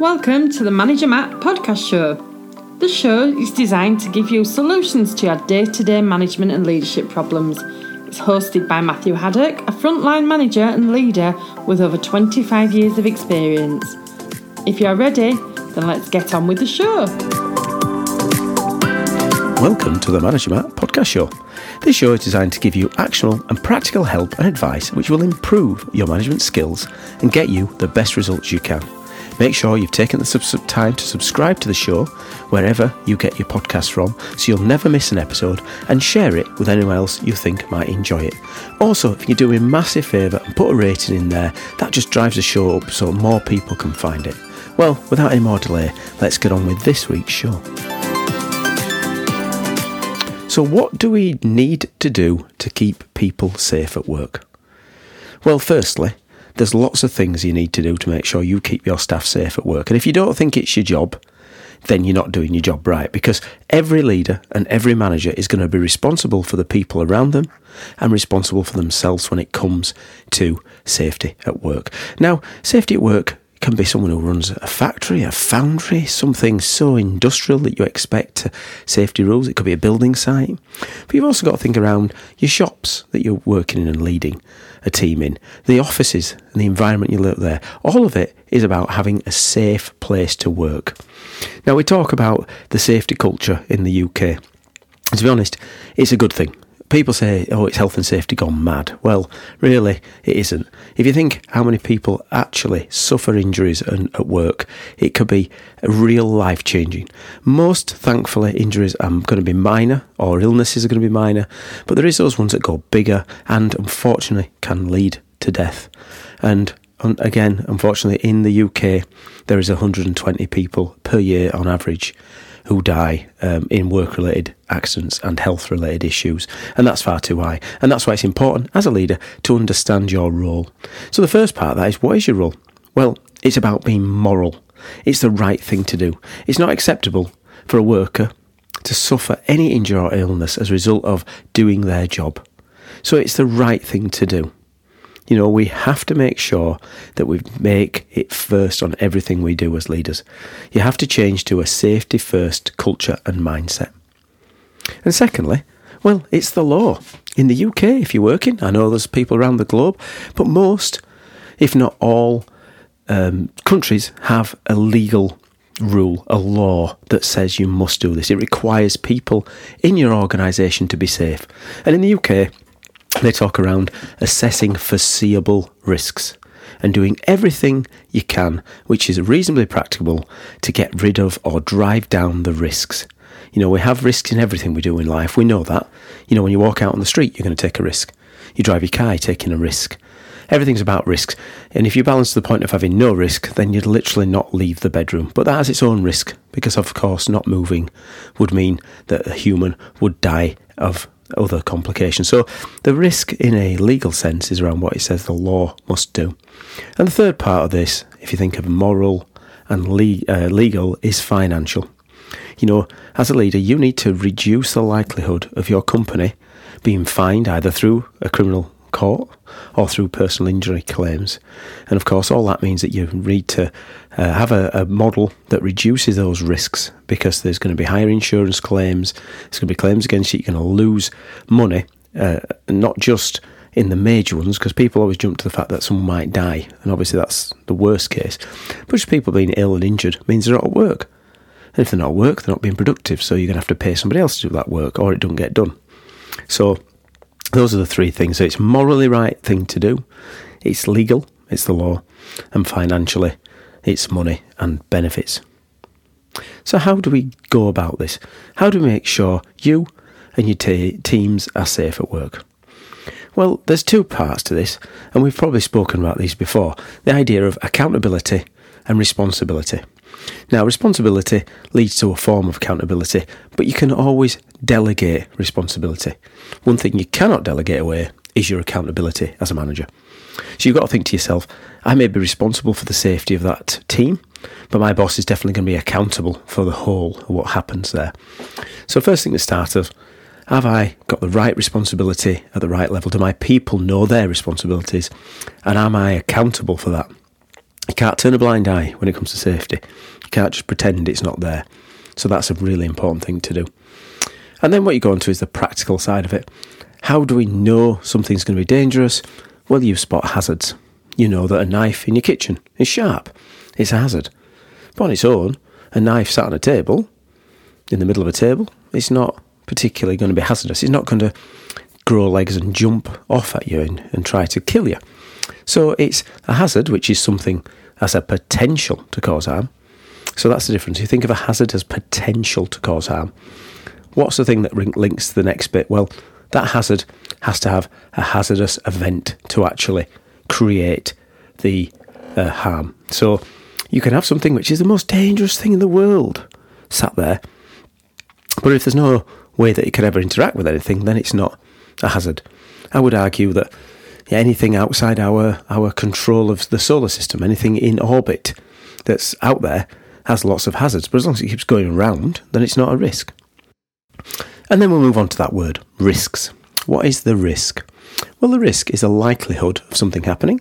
Welcome to the Manager Matt podcast show. The show is designed to give you solutions to your day to day management and leadership problems. It's hosted by Matthew Haddock, a frontline manager and leader with over 25 years of experience. If you're ready, then let's get on with the show. Welcome to the Manager Matt podcast show. This show is designed to give you actionable and practical help and advice which will improve your management skills and get you the best results you can. Make sure you've taken the time to subscribe to the show wherever you get your podcast from so you'll never miss an episode and share it with anyone else you think might enjoy it. Also, if you do me a massive favour and put a rating in there, that just drives the show up so more people can find it. Well, without any more delay, let's get on with this week's show. So, what do we need to do to keep people safe at work? Well, firstly, there's lots of things you need to do to make sure you keep your staff safe at work. And if you don't think it's your job, then you're not doing your job right because every leader and every manager is going to be responsible for the people around them and responsible for themselves when it comes to safety at work. Now, safety at work can be someone who runs a factory, a foundry, something so industrial that you expect safety rules. It could be a building site. But you've also got to think around your shops that you're working in and leading a team in, the offices and the environment you live there. All of it is about having a safe place to work. Now, we talk about the safety culture in the UK. To be honest, it's a good thing people say, oh, it's health and safety gone mad. Well, really, it isn't. If you think how many people actually suffer injuries at work, it could be real life changing. Most, thankfully, injuries are going to be minor or illnesses are going to be minor, but there is those ones that go bigger and unfortunately can lead to death. And again, unfortunately, in the UK, there is 120 people per year on average who die um, in work related accidents and health related issues. And that's far too high. And that's why it's important as a leader to understand your role. So the first part of that is what is your role? Well, it's about being moral. It's the right thing to do. It's not acceptable for a worker to suffer any injury or illness as a result of doing their job. So it's the right thing to do. You know, we have to make sure that we make it first on everything we do as leaders. You have to change to a safety first culture and mindset. And secondly, well, it's the law. In the UK, if you're working, I know there's people around the globe, but most, if not all, um, countries have a legal rule, a law that says you must do this. It requires people in your organisation to be safe. And in the UK, they talk around assessing foreseeable risks and doing everything you can, which is reasonably practicable, to get rid of or drive down the risks. You know, we have risks in everything we do in life. We know that. You know, when you walk out on the street, you're going to take a risk. You drive your car, you're taking a risk. Everything's about risks. And if you balance to the point of having no risk, then you'd literally not leave the bedroom. But that has its own risk, because of course, not moving would mean that a human would die of other complications. So the risk in a legal sense is around what it says the law must do. And the third part of this, if you think of moral and le- uh, legal, is financial. You know, as a leader, you need to reduce the likelihood of your company being fined either through a criminal court or through personal injury claims. And of course, all that means that you need to uh, have a, a, model that reduces those risks because there's going to be higher insurance claims, there's going to be claims against you, you're going to lose money, uh, not just in the major ones, because people always jump to the fact that someone might die, and obviously that's the worst case. But just people being ill and injured means they're not at work. And if they're not at work, they're not being productive, so you're going to have to pay somebody else to do that work, or it doesn't get done. So those are the three things. So it's morally right thing to do, it's legal, it's the law, and financially, it's money and benefits. So, how do we go about this? How do we make sure you and your t- teams are safe at work? Well, there's two parts to this, and we've probably spoken about these before the idea of accountability and responsibility. Now, responsibility leads to a form of accountability, but you can always delegate responsibility. One thing you cannot delegate away is your accountability as a manager. So you've got to think to yourself, I may be responsible for the safety of that team, but my boss is definitely going to be accountable for the whole of what happens there. So, first thing to start of, have I got the right responsibility at the right level? Do my people know their responsibilities? And am I accountable for that? You can't turn a blind eye when it comes to safety. Can't just pretend it's not there. So that's a really important thing to do. And then what you go on to is the practical side of it. How do we know something's going to be dangerous? Well, you spot hazards. You know that a knife in your kitchen is sharp. It's a hazard. But on its own, a knife sat on a table, in the middle of a table, it's not particularly going to be hazardous. It's not going to grow legs and jump off at you and, and try to kill you. So it's a hazard, which is something has a potential to cause harm. So that's the difference. You think of a hazard as potential to cause harm. What's the thing that links to the next bit? Well, that hazard has to have a hazardous event to actually create the uh, harm. So you can have something which is the most dangerous thing in the world sat there, but if there's no way that it could ever interact with anything, then it's not a hazard. I would argue that anything outside our, our control of the solar system, anything in orbit that's out there, has lots of hazards, but as long as it keeps going around, then it's not a risk. And then we'll move on to that word risks. What is the risk? Well, the risk is a likelihood of something happening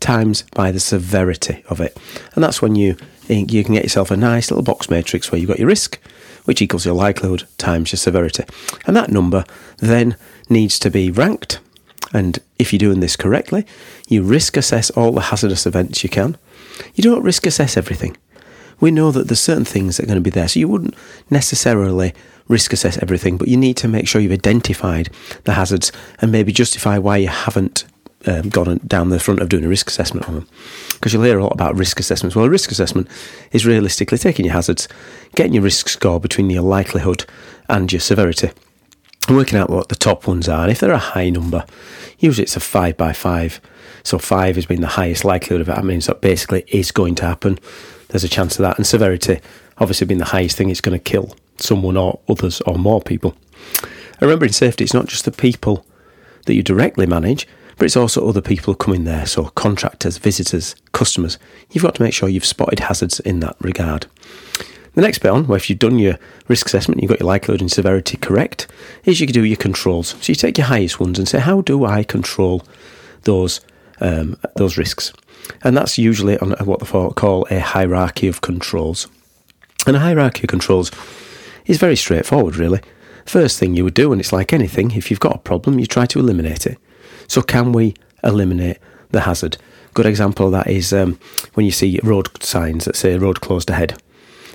times by the severity of it. And that's when you eh, you can get yourself a nice little box matrix where you've got your risk, which equals your likelihood times your severity. And that number then needs to be ranked. And if you're doing this correctly, you risk assess all the hazardous events you can. You don't risk assess everything. We know that there's certain things that are going to be there, so you wouldn't necessarily risk assess everything, but you need to make sure you've identified the hazards and maybe justify why you haven't um, gone down the front of doing a risk assessment on them. Because you'll hear a lot about risk assessments. Well, a risk assessment is realistically taking your hazards, getting your risk score between your likelihood and your severity, and working out what the top ones are. And if they're a high number, usually it's a five by five. So five has been the highest likelihood of it. That means that basically is going to happen. There's a chance of that. And severity, obviously, being the highest thing, it's going to kill someone or others or more people. And remember, in safety, it's not just the people that you directly manage, but it's also other people coming there, so contractors, visitors, customers. You've got to make sure you've spotted hazards in that regard. The next bit on, where if you've done your risk assessment, you've got your likelihood and severity correct, is you can do your controls. So you take your highest ones and say, how do I control those um, those risks? And that's usually on what they call a hierarchy of controls. And a hierarchy of controls is very straightforward, really. First thing you would do, and it's like anything, if you've got a problem, you try to eliminate it. So, can we eliminate the hazard? Good example of that is um, when you see road signs that say road closed ahead.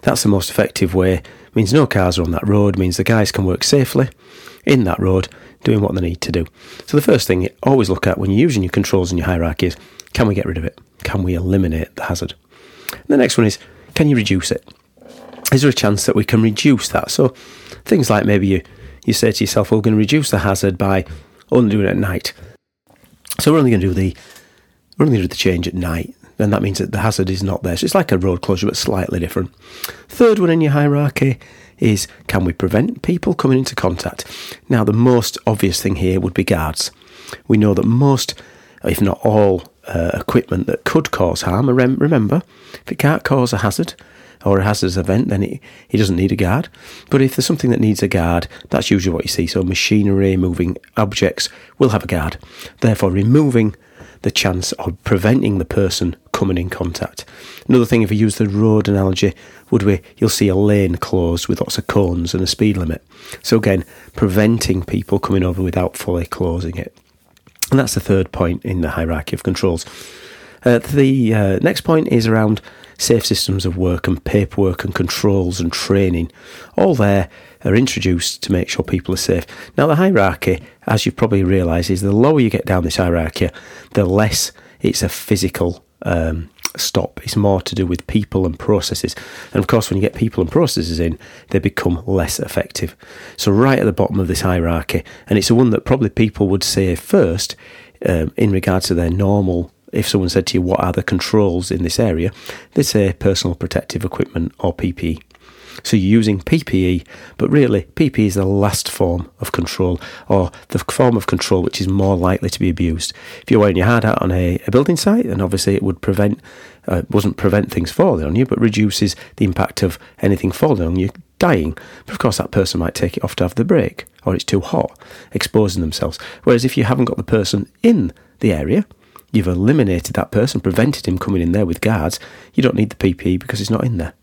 That's the most effective way. Means no cars are on that road, means the guys can work safely in that road, doing what they need to do. So the first thing you always look at when you're using your controls and your hierarchy is can we get rid of it? Can we eliminate the hazard? And the next one is can you reduce it? Is there a chance that we can reduce that? So things like maybe you, you say to yourself, well, we're going to reduce the hazard by only doing it at night. So we're only going to do the we're only going to do the change at night. Then that means that the hazard is not there. So it's like a road closure, but slightly different. Third one in your hierarchy is can we prevent people coming into contact? Now, the most obvious thing here would be guards. We know that most, if not all, uh, equipment that could cause harm, remember, if it can't cause a hazard, or a hazardous event, then it doesn't need a guard. But if there's something that needs a guard, that's usually what you see. So machinery, moving objects will have a guard. Therefore, removing the chance of preventing the person coming in contact. Another thing, if we use the road analogy, would be you'll see a lane closed with lots of cones and a speed limit. So again, preventing people coming over without fully closing it. And that's the third point in the hierarchy of controls. Uh, the uh, next point is around safe systems of work and paperwork and controls and training. All there are introduced to make sure people are safe. Now, the hierarchy, as you've probably realised, is the lower you get down this hierarchy, the less it's a physical um, stop. It's more to do with people and processes. And of course, when you get people and processes in, they become less effective. So, right at the bottom of this hierarchy, and it's the one that probably people would say first um, in regards to their normal if someone said to you, What are the controls in this area? they'd say personal protective equipment or PPE. So you're using PPE, but really, PPE is the last form of control or the form of control which is more likely to be abused. If you're wearing your hard hat on a, a building site, then obviously it would prevent, uh, wasn't prevent things falling on you, but reduces the impact of anything falling on you dying. But of course, that person might take it off to have the break, or it's too hot, exposing themselves. Whereas if you haven't got the person in the area, you've eliminated that person, prevented him coming in there with guards, you don't need the PPE because he's not in there.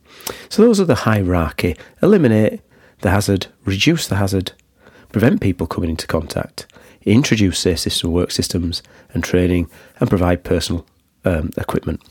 So those are the hierarchy. Eliminate the hazard, reduce the hazard, prevent people coming into contact, introduce safe system work systems and training, and provide personal um, equipment.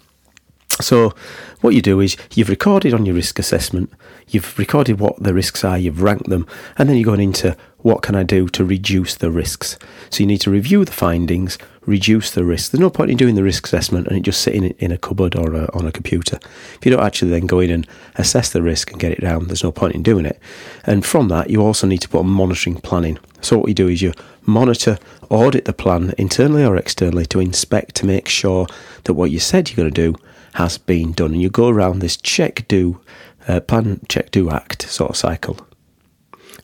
So, what you do is you've recorded on your risk assessment, you've recorded what the risks are, you've ranked them, and then you're going into what can I do to reduce the risks. So, you need to review the findings, reduce the risks. There's no point in doing the risk assessment and it just sitting in a cupboard or a, on a computer. If you don't actually then go in and assess the risk and get it down, there's no point in doing it. And from that, you also need to put a monitoring plan in. So, what you do is you monitor, audit the plan internally or externally to inspect to make sure that what you said you're going to do has been done. And you go around this check, do, uh, plan, check, do, act sort of cycle.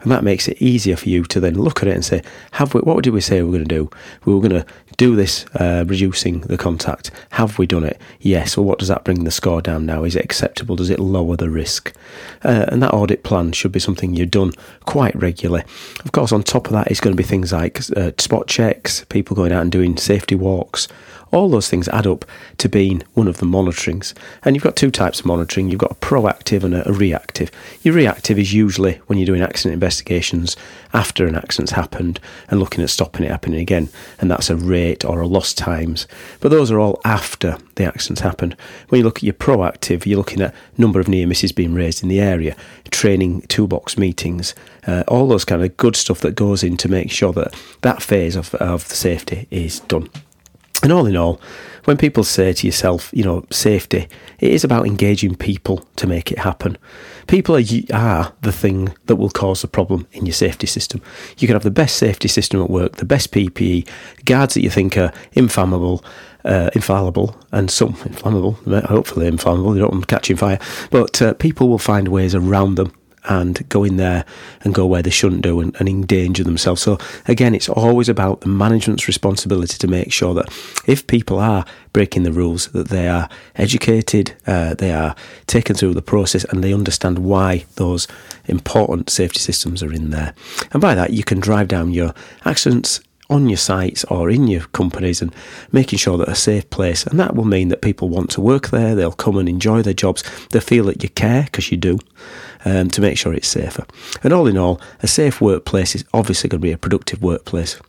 And that makes it easier for you to then look at it and say, have we, what did we say we were going to do? We were going to do this, uh, reducing the contact. Have we done it? Yes. Well, what does that bring the score down now? Is it acceptable? Does it lower the risk? Uh, and that audit plan should be something you've done quite regularly. Of course, on top of that, it's going to be things like uh, spot checks, people going out and doing safety walks, all those things add up to being one of the monitorings. And you've got two types of monitoring you've got a proactive and a, reactive. Your reactive is usually when you're doing accident investigations after an accident's happened and looking at stopping it happening again, and that's a rate or a lost times. But those are all after the accident's happened. When you look at your proactive, you're looking at number of near misses being raised in the area, training toolbox meetings, uh, all those kind of good stuff that goes in to make sure that that phase of, of the safety is done. And all in all, when people say to yourself, you know, safety, it is about engaging people to make it happen. People are, are the thing that will cause the problem in your safety system. You can have the best safety system at work, the best PPE, guards that you think are inflammable, uh, infallible, and some inflammable, hopefully inflammable, they don't want them catching fire, but uh, people will find ways around them and go in there and go where they shouldn't do and, and, endanger themselves. So, again, it's always about the management's responsibility to make sure that if people are breaking the rules, that they are educated, uh, they are taken through the process, and they understand why those important safety systems are in there. And by that, you can drive down your accidents on your sites or in your companies and making sure that a safe place. And that will mean that people want to work there, they'll come and enjoy their jobs, they feel that you care because you do um, to make sure it's safer. And all in all, a safe workplace is obviously going to be a productive workplace.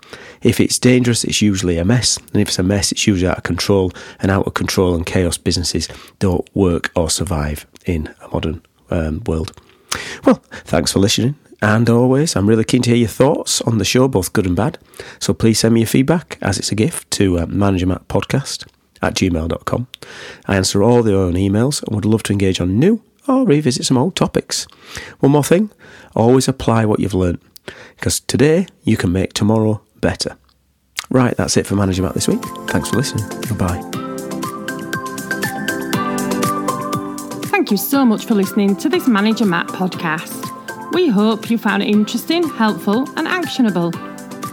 If it's dangerous, it's usually a mess. And if it's a mess, it's usually out of control. And out of control and chaos businesses don't work or survive in a modern um, world. Well, thanks for listening. And always, I'm really keen to hear your thoughts on the show, both good and bad. So please send me your feedback as it's a gift to uh, Podcast at gmail.com. I answer all the own emails and would love to engage on new or revisit some old topics. One more thing always apply what you've learned because today you can make tomorrow better. Right, that's it for Manager Matt this week. Thanks for listening. Goodbye. Thank you so much for listening to this Manager Matt podcast. We hope you found it interesting, helpful, and actionable.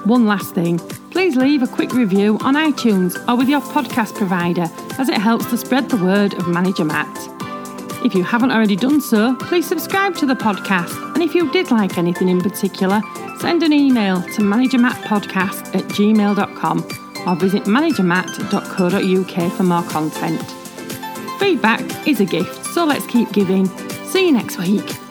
One last thing please leave a quick review on iTunes or with your podcast provider as it helps to spread the word of Manager Matt. If you haven't already done so, please subscribe to the podcast. And if you did like anything in particular, send an email to managermattpodcast at gmail.com or visit managermatt.co.uk for more content. Feedback is a gift, so let's keep giving. See you next week.